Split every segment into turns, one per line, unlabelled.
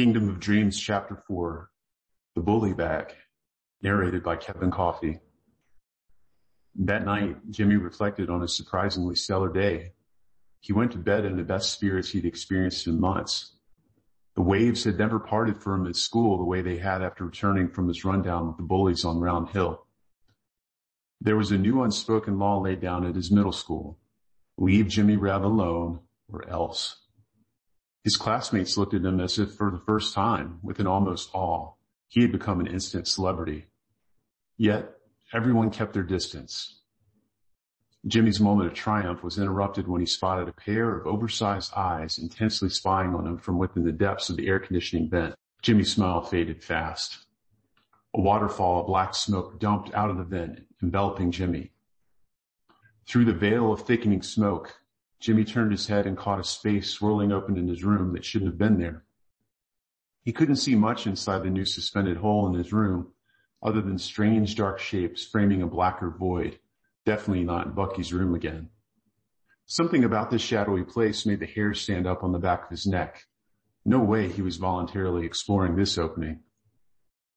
Kingdom of Dreams, Chapter 4 The Bully Bag, narrated by Kevin Coffey. That night, Jimmy reflected on a surprisingly stellar day. He went to bed in the best spirits he'd experienced in months. The waves had never parted for him at school the way they had after returning from his rundown with the bullies on Round Hill. There was a new unspoken law laid down at his middle school. Leave Jimmy Reve alone or else. His classmates looked at him as if for the first time, with an almost awe. He had become an instant celebrity. Yet, everyone kept their distance. Jimmy's moment of triumph was interrupted when he spotted a pair of oversized eyes intensely spying on him from within the depths of the air conditioning vent. Jimmy's smile faded fast. A waterfall of black smoke dumped out of the vent, enveloping Jimmy. Through the veil of thickening smoke, Jimmy turned his head and caught a space swirling open in his room that shouldn't have been there. He couldn't see much inside the new suspended hole in his room, other than strange dark shapes framing a blacker void, definitely not Bucky's room again. Something about this shadowy place made the hair stand up on the back of his neck. No way he was voluntarily exploring this opening.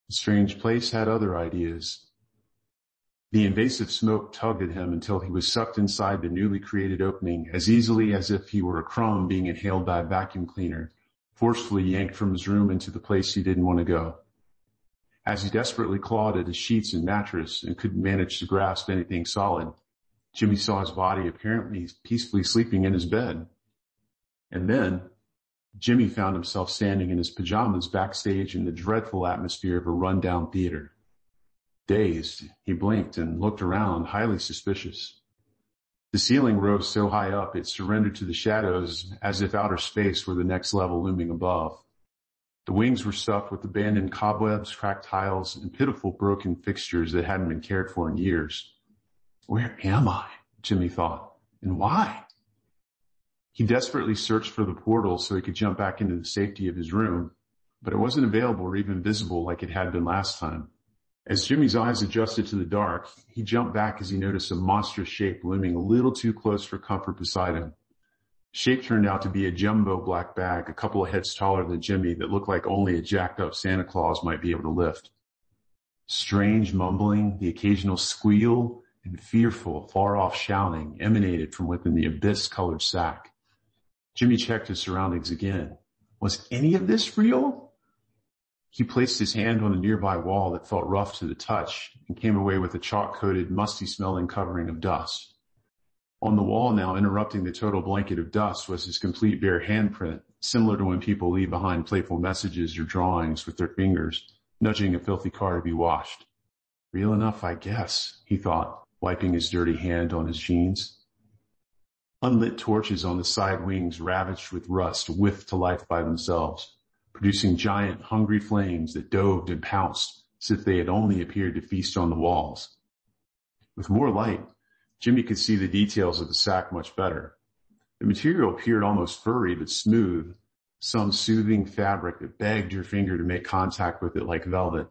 The strange place had other ideas. The invasive smoke tugged at him until he was sucked inside the newly created opening as easily as if he were a crumb being inhaled by a vacuum cleaner, forcefully yanked from his room into the place he didn't want to go. As he desperately clawed at his sheets and mattress and couldn't manage to grasp anything solid, Jimmy saw his body apparently peacefully sleeping in his bed. And then Jimmy found himself standing in his pajamas backstage in the dreadful atmosphere of a rundown theater. Dazed, he blinked and looked around, highly suspicious. The ceiling rose so high up it surrendered to the shadows as if outer space were the next level looming above. The wings were stuffed with abandoned cobwebs, cracked tiles, and pitiful broken fixtures that hadn't been cared for in years. Where am I? Jimmy thought. And why? He desperately searched for the portal so he could jump back into the safety of his room, but it wasn't available or even visible like it had been last time. As Jimmy's eyes adjusted to the dark, he jumped back as he noticed a monstrous shape looming a little too close for comfort beside him. Shape turned out to be a jumbo black bag a couple of heads taller than Jimmy that looked like only a jacked up Santa Claus might be able to lift. Strange mumbling, the occasional squeal, and fearful, far off shouting emanated from within the abyss colored sack. Jimmy checked his surroundings again. Was any of this real? He placed his hand on a nearby wall that felt rough to the touch and came away with a chalk-coated, musty-smelling covering of dust. On the wall now, interrupting the total blanket of dust, was his complete bare handprint, similar to when people leave behind playful messages or drawings with their fingers, nudging a filthy car to be washed. Real enough, I guess, he thought, wiping his dirty hand on his jeans. Unlit torches on the side wings ravaged with rust whiffed to life by themselves producing giant hungry flames that dove and pounced as if they had only appeared to feast on the walls. With more light, Jimmy could see the details of the sack much better. The material appeared almost furry but smooth, some soothing fabric that begged your finger to make contact with it like velvet.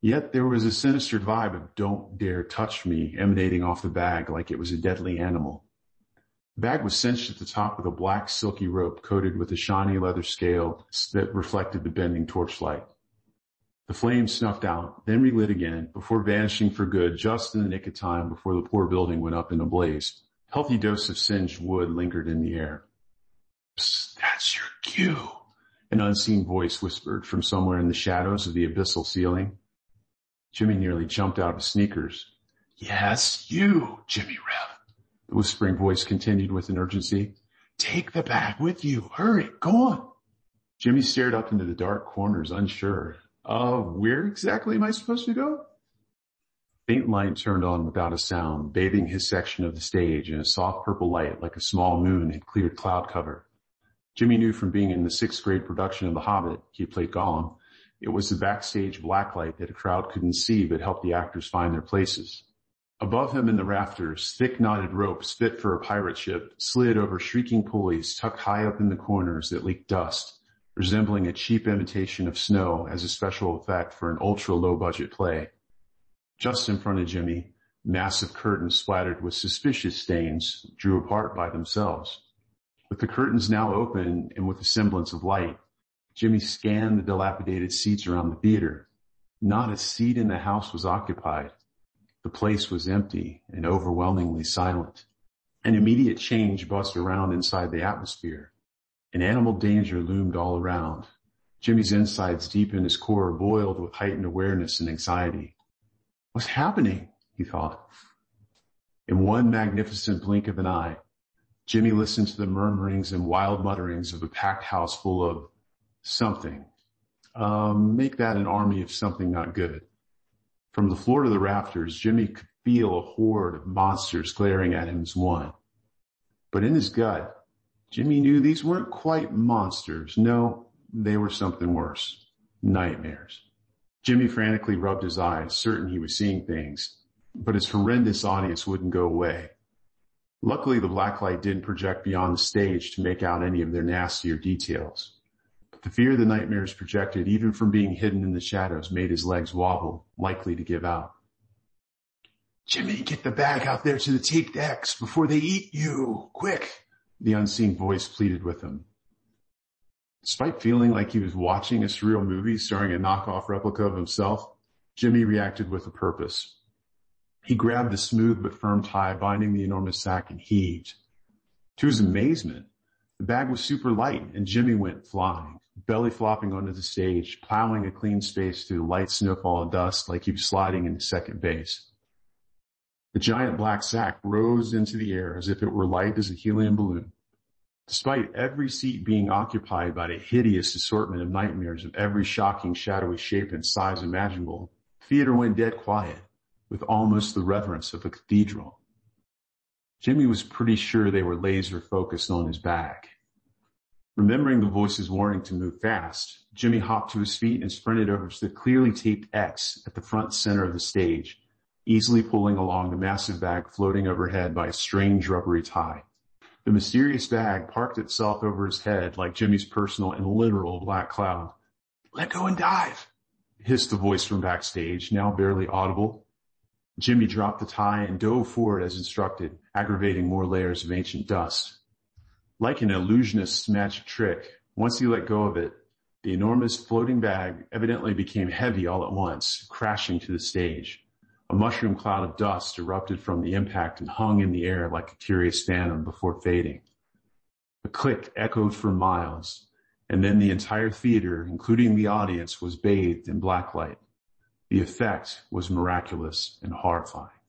Yet there was a sinister vibe of don't dare touch me emanating off the bag like it was a deadly animal. The bag was cinched at the top with a black silky rope coated with a shiny leather scale that reflected the bending torchlight. The flame snuffed out, then relit again before vanishing for good just in the nick of time before the poor building went up in a blaze. Healthy dose of singed wood lingered in the air. Psst, that's your cue, an unseen voice whispered from somewhere in the shadows of the abyssal ceiling. Jimmy nearly jumped out of his sneakers. Yes, you, Jimmy Reve. Whispering voice continued with an urgency. Take the bag with you. Hurry, go on. Jimmy stared up into the dark corners, unsure. Uh, where exactly am I supposed to go? Faint light turned on without a sound, bathing his section of the stage in a soft purple light like a small moon had cleared cloud cover. Jimmy knew from being in the sixth grade production of The Hobbit, he played Gollum, it was the backstage blacklight that a crowd couldn't see but helped the actors find their places. Above him in the rafters, thick knotted ropes fit for a pirate ship slid over shrieking pulleys tucked high up in the corners that leaked dust, resembling a cheap imitation of snow as a special effect for an ultra low budget play. Just in front of Jimmy, massive curtains splattered with suspicious stains drew apart by themselves. With the curtains now open and with a semblance of light, Jimmy scanned the dilapidated seats around the theater. Not a seat in the house was occupied. The place was empty and overwhelmingly silent. An immediate change buzzed around inside the atmosphere. An animal danger loomed all around. Jimmy's insides deep in his core boiled with heightened awareness and anxiety. What's happening? he thought. In one magnificent blink of an eye, Jimmy listened to the murmurings and wild mutterings of a packed house full of something. Um, make that an army of something not good. From the floor to the rafters, Jimmy could feel a horde of monsters glaring at him as one. But in his gut, Jimmy knew these weren't quite monsters. No, they were something worse. Nightmares. Jimmy frantically rubbed his eyes, certain he was seeing things, but his horrendous audience wouldn't go away. Luckily, the black light didn't project beyond the stage to make out any of their nastier details. The fear of the nightmares projected, even from being hidden in the shadows, made his legs wobble, likely to give out. Jimmy, get the bag out there to the taped X before they eat you. Quick, the unseen voice pleaded with him. Despite feeling like he was watching a surreal movie starring a knockoff replica of himself, Jimmy reacted with a purpose. He grabbed the smooth but firm tie binding the enormous sack and heaved. To his amazement, the bag was super light and Jimmy went flying, belly flopping onto the stage, plowing a clean space through light snowfall and dust like he was sliding into second base. The giant black sack rose into the air as if it were light as a helium balloon. Despite every seat being occupied by a hideous assortment of nightmares of every shocking shadowy shape and size imaginable, theater went dead quiet with almost the reverence of a cathedral. Jimmy was pretty sure they were laser focused on his bag. Remembering the voice's warning to move fast, Jimmy hopped to his feet and sprinted over to the clearly taped X at the front center of the stage, easily pulling along the massive bag floating overhead by a strange rubbery tie. The mysterious bag parked itself over his head like Jimmy's personal and literal black cloud. Let go and dive, hissed the voice from backstage, now barely audible. Jimmy dropped the tie and dove forward as instructed, aggravating more layers of ancient dust. Like an illusionist's magic trick, once he let go of it, the enormous floating bag evidently became heavy all at once, crashing to the stage. A mushroom cloud of dust erupted from the impact and hung in the air like a curious phantom before fading. A click echoed for miles, and then the entire theater, including the audience, was bathed in black light. The effect was miraculous and horrifying.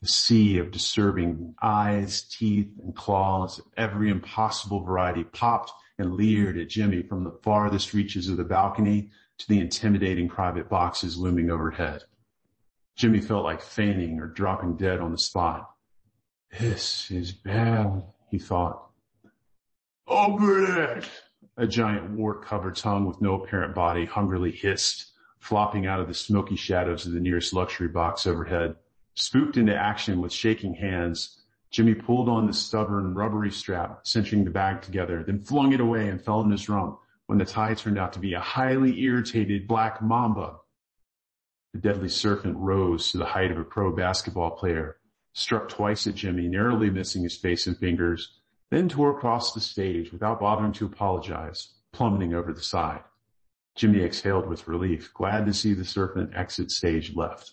A sea of disturbing eyes, teeth, and claws of every impossible variety popped and leered at Jimmy from the farthest reaches of the balcony to the intimidating private boxes looming overhead. Jimmy felt like fainting or dropping dead on the spot. This is bad, he thought. Open it! A giant wart-covered tongue with no apparent body hungrily hissed, flopping out of the smoky shadows of the nearest luxury box overhead. Spooked into action with shaking hands, Jimmy pulled on the stubborn rubbery strap, cinching the bag together, then flung it away and fell in his rump when the tie turned out to be a highly irritated black mamba the deadly serpent rose to the height of a pro basketball player, struck twice at Jimmy, narrowly missing his face and fingers, then tore across the stage without bothering to apologize, plummeting over the side. Jimmy exhaled with relief, glad to see the serpent exit stage left.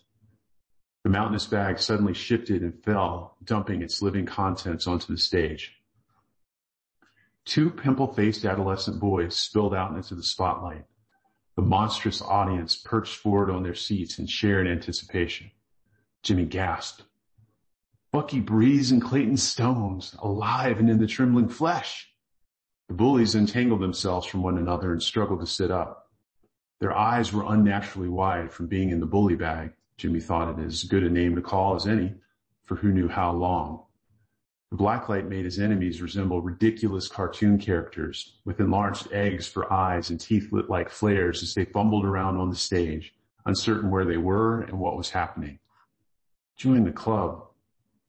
The mountainous bag suddenly shifted and fell, dumping its living contents onto the stage. Two pimple-faced adolescent boys spilled out into the spotlight. The monstrous audience perched forward on their seats in shared anticipation. Jimmy gasped. Bucky Breeze and Clayton Stones, alive and in the trembling flesh. The bullies entangled themselves from one another and struggled to sit up. Their eyes were unnaturally wide from being in the bully bag. Jimmy thought it as good a name to call as any, for who knew how long. The blacklight made his enemies resemble ridiculous cartoon characters with enlarged eggs for eyes and teeth lit like flares as they fumbled around on the stage, uncertain where they were and what was happening. Join the club,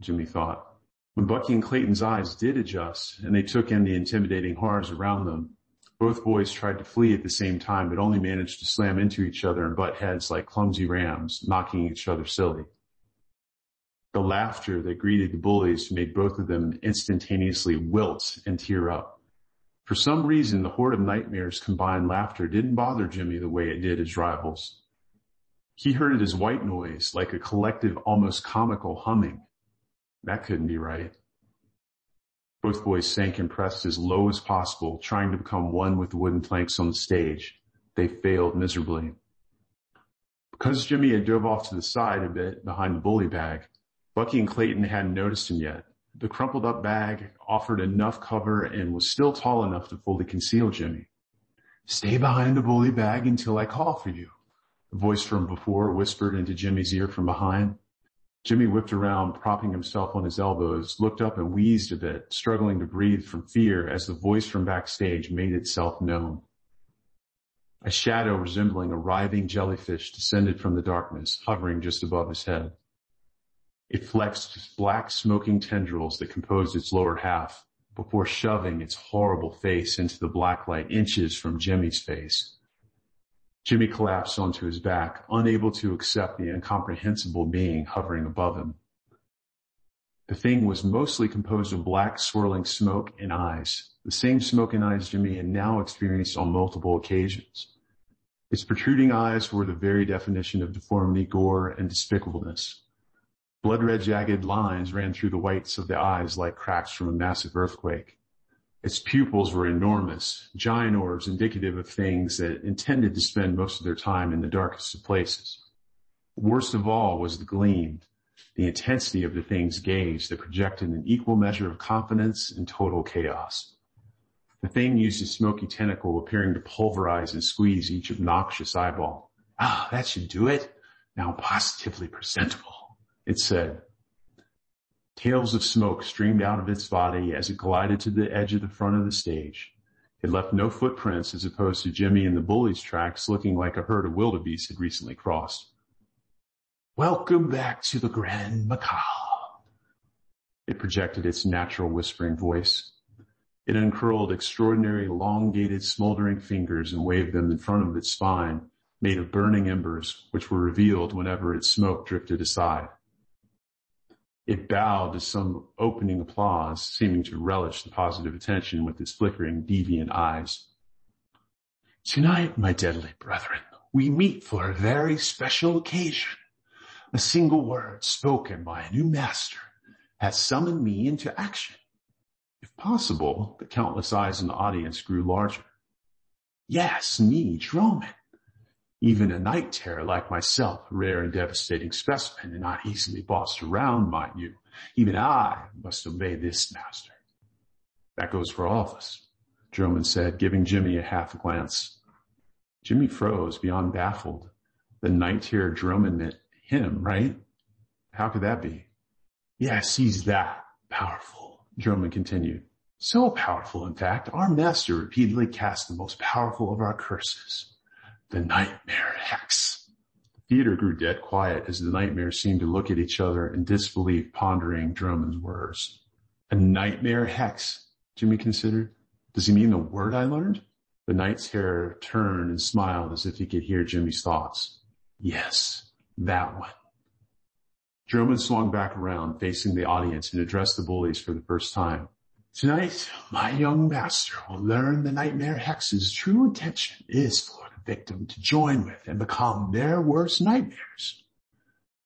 Jimmy thought. When Bucky and Clayton's eyes did adjust and they took in the intimidating horrors around them, both boys tried to flee at the same time but only managed to slam into each other and butt heads like clumsy rams, knocking each other silly. The laughter that greeted the bullies made both of them instantaneously wilt and tear up. For some reason, the horde of nightmares combined laughter didn't bother Jimmy the way it did his rivals. He heard it as white noise, like a collective, almost comical humming. That couldn't be right. Both boys sank and pressed as low as possible, trying to become one with the wooden planks on the stage. They failed miserably. Because Jimmy had dove off to the side a bit behind the bully bag, Bucky and Clayton hadn't noticed him yet. The crumpled up bag offered enough cover and was still tall enough to fully conceal Jimmy. Stay behind the bully bag until I call for you. A voice from before whispered into Jimmy's ear from behind. Jimmy whipped around, propping himself on his elbows, looked up and wheezed a bit, struggling to breathe from fear as the voice from backstage made itself known. A shadow resembling a writhing jellyfish descended from the darkness, hovering just above his head. It flexed black smoking tendrils that composed its lower half before shoving its horrible face into the black light inches from Jimmy's face. Jimmy collapsed onto his back, unable to accept the incomprehensible being hovering above him. The thing was mostly composed of black swirling smoke and eyes, the same smoke and eyes Jimmy had now experienced on multiple occasions. Its protruding eyes were the very definition of deformity, gore, and despicableness. Blood red jagged lines ran through the whites of the eyes like cracks from a massive earthquake. Its pupils were enormous, giant orbs indicative of things that intended to spend most of their time in the darkest of places. Worst of all was the gleam, the intensity of the thing's gaze that projected an equal measure of confidence and total chaos. The thing used a smoky tentacle appearing to pulverize and squeeze each obnoxious eyeball. Ah, that should do it. Now positively presentable, it said, Tails of smoke streamed out of its body as it glided to the edge of the front of the stage. It left no footprints as opposed to Jimmy and the bully's tracks looking like a herd of wildebeest had recently crossed. Welcome back to the Grand Macabre. It projected its natural whispering voice. It uncurled extraordinary elongated smoldering fingers and waved them in front of its spine, made of burning embers, which were revealed whenever its smoke drifted aside. It bowed to some opening applause, seeming to relish the positive attention with its flickering, deviant eyes. Tonight, my deadly brethren, we meet for a very special occasion. A single word spoken by a new master has summoned me into action. If possible, the countless eyes in the audience grew larger. Yes, me, Droman. Even a night terror like myself, a rare and devastating specimen and not easily bossed around, mind you. Even I must obey this master. That goes for all of us, Droman said, giving Jimmy a half glance. Jimmy froze beyond baffled. The night terror Droman meant him, right? How could that be? Yes, he's that powerful, Droman continued. So powerful, in fact, our master repeatedly cast the most powerful of our curses. The nightmare hex. The theater grew dead quiet as the nightmares seemed to look at each other in disbelief, pondering Drummond's words. A nightmare hex, Jimmy considered. Does he mean the word I learned? The night terror turned and smiled as if he could hear Jimmy's thoughts. Yes, that one. Drummond swung back around, facing the audience, and addressed the bullies for the first time. Tonight, my young master will learn the nightmare hex's true intention is victim to join with and become their worst nightmares.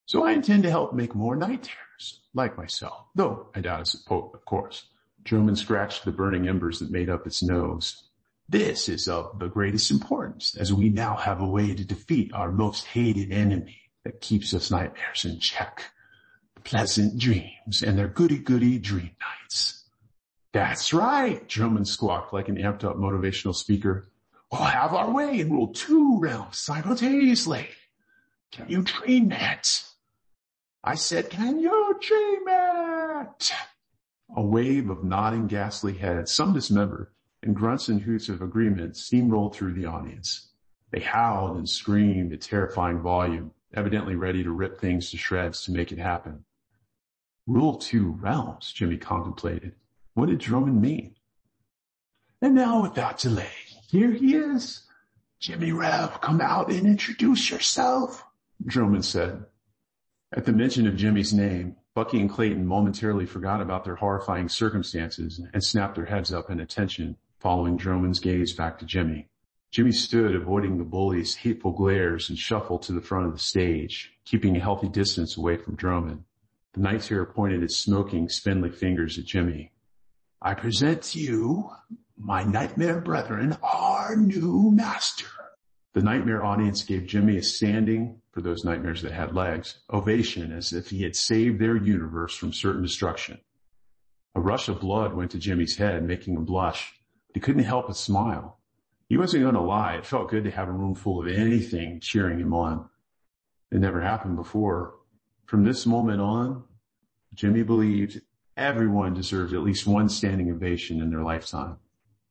So I intend to help make more night terrors, like myself, though I doubt it's pope, of course. Droman scratched the burning embers that made up its nose. This is of the greatest importance, as we now have a way to defeat our most hated enemy that keeps us nightmares in check. Pleasant dreams and their goody-goody dream knights. That's right, Droman squawked like an amped up motivational speaker. We'll have our way and rule two realms simultaneously. Can you dream it? I said, can you dream it? A wave of nodding ghastly heads, some dismembered, and grunts and hoots of agreement steamrolled through the audience. They howled and screamed at terrifying volume, evidently ready to rip things to shreds to make it happen. Rule two realms, Jimmy contemplated. What did Droman mean? And now without delay, here he is. Jimmy Reve, come out and introduce yourself, Droman said. At the mention of Jimmy's name, Bucky and Clayton momentarily forgot about their horrifying circumstances and snapped their heads up in attention, following Drummond's gaze back to Jimmy. Jimmy stood avoiding the bully's hateful glares and shuffled to the front of the stage, keeping a healthy distance away from Drummond. The Night Terror pointed his smoking, spindly fingers at Jimmy.
I present to you my nightmare brethren, our new master.
The nightmare audience gave Jimmy a standing, for those nightmares that had legs, ovation as if he had saved their universe from certain destruction. A rush of blood went to Jimmy's head, making him blush. But he couldn't help but smile. He wasn't going to lie. It felt good to have a room full of anything cheering him on. It never happened before. From this moment on, Jimmy believed everyone deserved at least one standing ovation in their lifetime.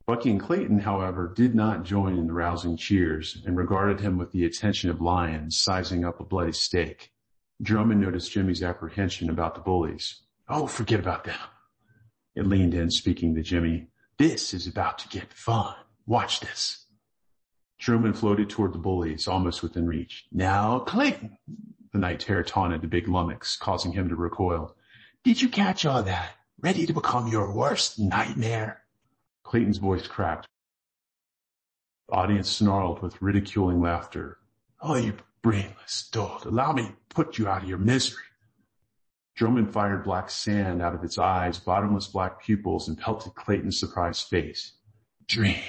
Bucky and Clayton, however, did not join in the rousing cheers and regarded him with the attention of lions sizing up a bloody steak. Drummond noticed Jimmy's apprehension about the bullies.
Oh, forget about them.
It leaned in, speaking to Jimmy.
This is about to get fun. Watch this.
Truman floated toward the bullies, almost within reach.
Now, Clayton,
the night terror taunted the big lummox, causing him to recoil.
Did you catch all that? Ready to become your worst nightmare?
Clayton's voice cracked. The audience snarled with ridiculing laughter.
Oh, you brainless dolt. Allow me to put you out of your misery.
Drummond fired black sand out of its eyes, bottomless black pupils, and pelted Clayton's surprised face.
Dream.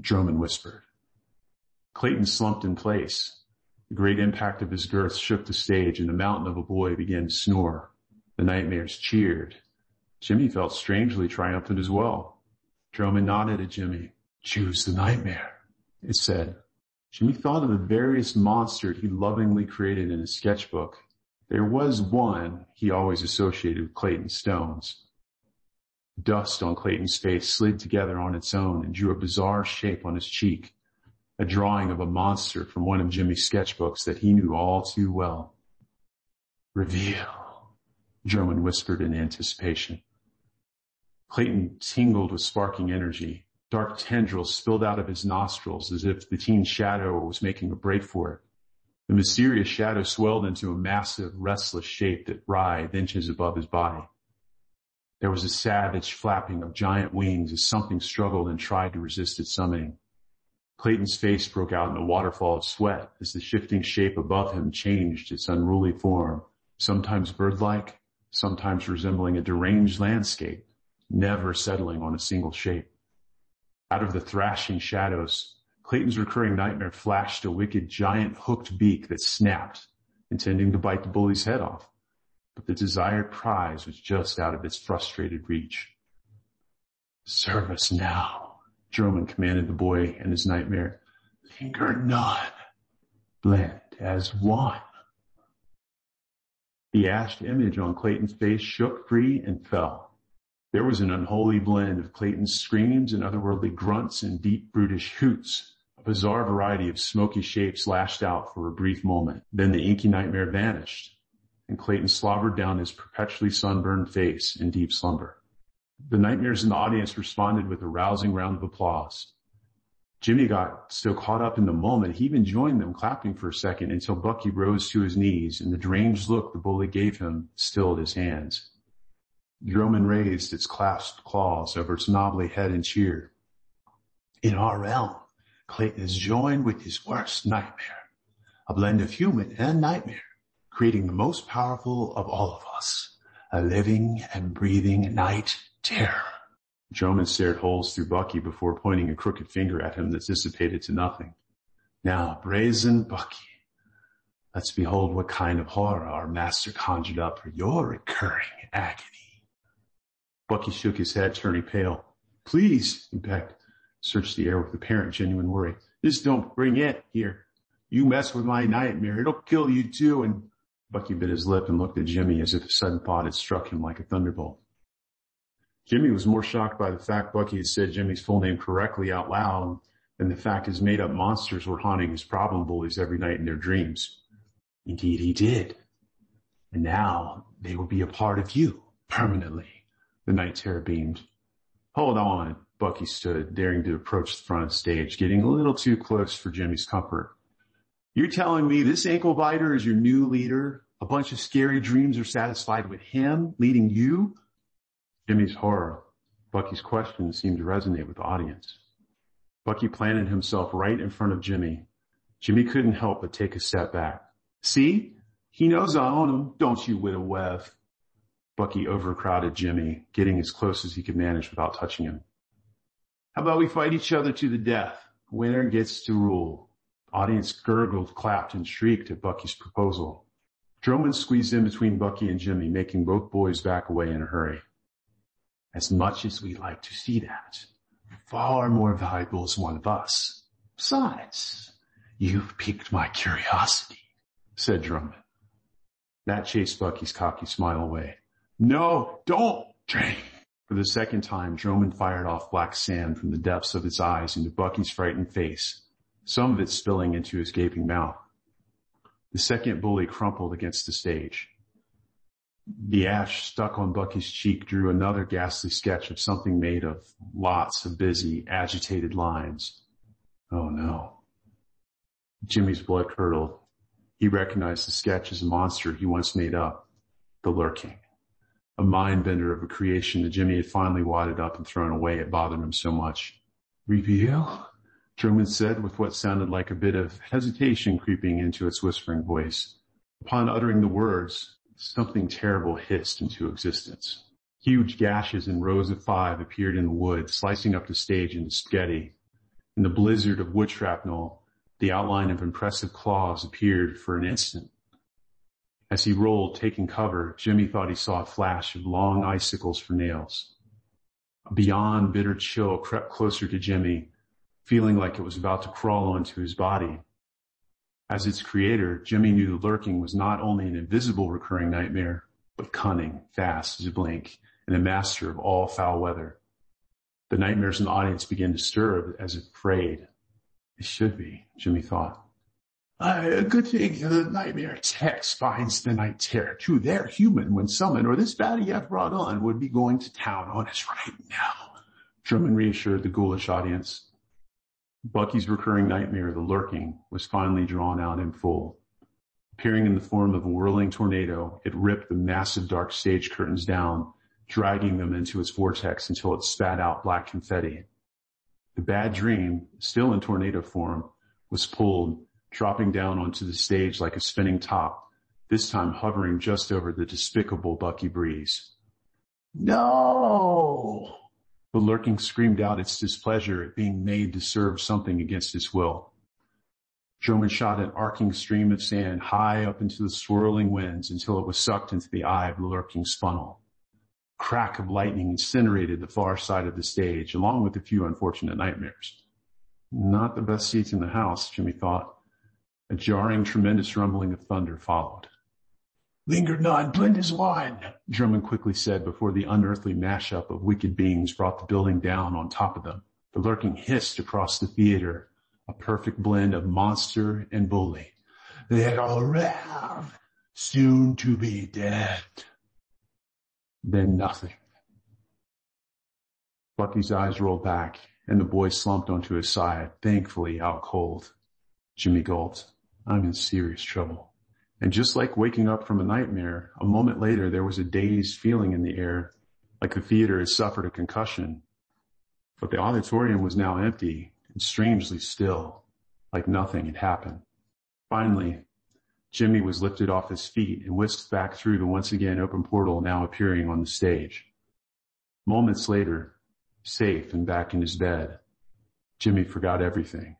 Drummond whispered. Clayton slumped in place. The great impact of his girth shook the stage and the mountain of a boy began to snore. The nightmares cheered. Jimmy felt strangely triumphant as well. Drummond nodded at Jimmy.
Choose the nightmare,
it said. Jimmy thought of the various monsters he lovingly created in his sketchbook. There was one he always associated with Clayton Stones. Dust on Clayton's face slid together on its own and drew a bizarre shape on his cheek, a drawing of a monster from one of Jimmy's sketchbooks that he knew all too well.
Reveal,
Drummond whispered in anticipation. Clayton tingled with sparking energy. Dark tendrils spilled out of his nostrils as if the teen shadow was making a break for it. The mysterious shadow swelled into a massive, restless shape that writhed inches above his body. There was a savage flapping of giant wings as something struggled and tried to resist its summoning. Clayton's face broke out in a waterfall of sweat as the shifting shape above him changed its unruly form, sometimes bird-like, sometimes resembling a deranged landscape, never settling on a single shape. Out of the thrashing shadows, Clayton's recurring nightmare flashed a wicked giant hooked beak that snapped, intending to bite the bully's head off but the desired prize was just out of its frustrated reach.
Serve us now,
Drummond commanded the boy and his nightmare.
Linger none. Blend as one.
The ashed image on Clayton's face shook free and fell. There was an unholy blend of Clayton's screams and otherworldly grunts and deep brutish hoots. A bizarre variety of smoky shapes lashed out for a brief moment. Then the inky nightmare vanished and Clayton slobbered down his perpetually sunburned face in deep slumber. The nightmares in the audience responded with a rousing round of applause. Jimmy got so caught up in the moment, he even joined them clapping for a second until Bucky rose to his knees and the deranged look the bully gave him stilled his hands. Drummond raised its clasped claws over its knobbly head and cheered.
In our realm, Clayton is joined with his worst nightmare, a blend of human and nightmare creating the most powerful of all of us, a living and breathing night terror.
Drummond stared holes through Bucky before pointing a crooked finger at him that dissipated to nothing.
Now, brazen Bucky, let's behold what kind of horror our master conjured up for your recurring agony.
Bucky shook his head, turning pale. Please, he begged, searched the air with apparent genuine worry. Just don't bring it here. You mess with my nightmare, it'll kill you too, and Bucky bit his lip and looked at Jimmy as if a sudden thought had struck him like a thunderbolt. Jimmy was more shocked by the fact Bucky had said Jimmy's full name correctly out loud than the fact his made up monsters were haunting his problem bullies every night in their dreams.
Indeed he did. And now they will be a part of you permanently.
The night terror beamed. Hold on. Bucky stood, daring to approach the front of the stage, getting a little too close for Jimmy's comfort. You're telling me this ankle biter is your new leader? A bunch of scary dreams are satisfied with him leading you? Jimmy's horror Bucky's question seemed to resonate with the audience. Bucky planted himself right in front of Jimmy. Jimmy couldn't help but take a step back. See? He knows I own him, don't you, Widow Webb? Bucky overcrowded Jimmy, getting as close as he could manage without touching him. How about we fight each other to the death? Winner gets to rule. Audience gurgled, clapped, and shrieked at Bucky's proposal. Drummond squeezed in between Bucky and Jimmy, making both boys back away in a hurry. As much as we like to see that, far more valuable is one of us. Besides, you've piqued my curiosity, said Drummond. That chased Bucky's cocky smile away. No, don't, Jane. For the second time, Drummond fired off black sand from the depths of his eyes into Bucky's frightened face, some of it spilling into his gaping mouth. The second bully crumpled against the stage. The ash stuck on Bucky's cheek drew another ghastly sketch of something made of lots of busy, agitated lines. Oh no. Jimmy's blood curdled. He recognized the sketch as a monster he once made up, the lurking. A mind bender of a creation that Jimmy had finally wadded up and thrown away. It bothered him so much. Reveal? Truman said with what sounded like a bit of hesitation creeping into its whispering voice. Upon uttering the words, something terrible hissed into existence. Huge gashes in rows of five appeared in the wood, slicing up the stage into spaghetti. In the blizzard of wood shrapnel, the outline of impressive claws appeared for an instant. As he rolled, taking cover, Jimmy thought he saw a flash of long icicles for nails. A beyond bitter chill crept closer to Jimmy, feeling like it was about to crawl onto his body. As its creator, Jimmy knew the lurking was not only an invisible recurring nightmare, but cunning, fast as a blink, and a master of all foul weather. The nightmares in the audience began to stir as if afraid. It should be, Jimmy thought. Uh, good thing the nightmare hex finds the night terror. True, they're human when summoned, or this baddie I've brought on would be going to town on us right now. Drummond reassured the ghoulish audience. Bucky's recurring nightmare, the lurking, was finally drawn out in full. Appearing in the form of a whirling tornado, it ripped the massive dark stage curtains down, dragging them into its vortex until it spat out black confetti. The bad dream, still in tornado form, was pulled, dropping down onto the stage like a spinning top, this time hovering just over the despicable Bucky Breeze. No! The lurking screamed out its displeasure at being made to serve something against its will. Drummond shot an arcing stream of sand high up into the swirling winds until it was sucked into the eye of the lurking funnel. Crack of lightning incinerated the far side of the stage, along with a few unfortunate nightmares. Not the best seats in the house, Jimmy thought. A jarring, tremendous rumbling of thunder followed. Linger not, blend his wine, Drummond quickly said before the unearthly mashup of wicked beings brought the building down on top of them. The lurking hissed across the theater, a perfect blend of monster and bully. All around, soon to be dead. Then nothing. Bucky's eyes rolled back and the boy slumped onto his side, thankfully out cold. Jimmy gulped. I'm in serious trouble. And just like waking up from a nightmare, a moment later there was a dazed feeling in the air, like the theater had suffered a concussion. But the auditorium was now empty and strangely still, like nothing had happened. Finally, Jimmy was lifted off his feet and whisked back through the once again open portal now appearing on the stage. Moments later, safe and back in his bed, Jimmy forgot everything.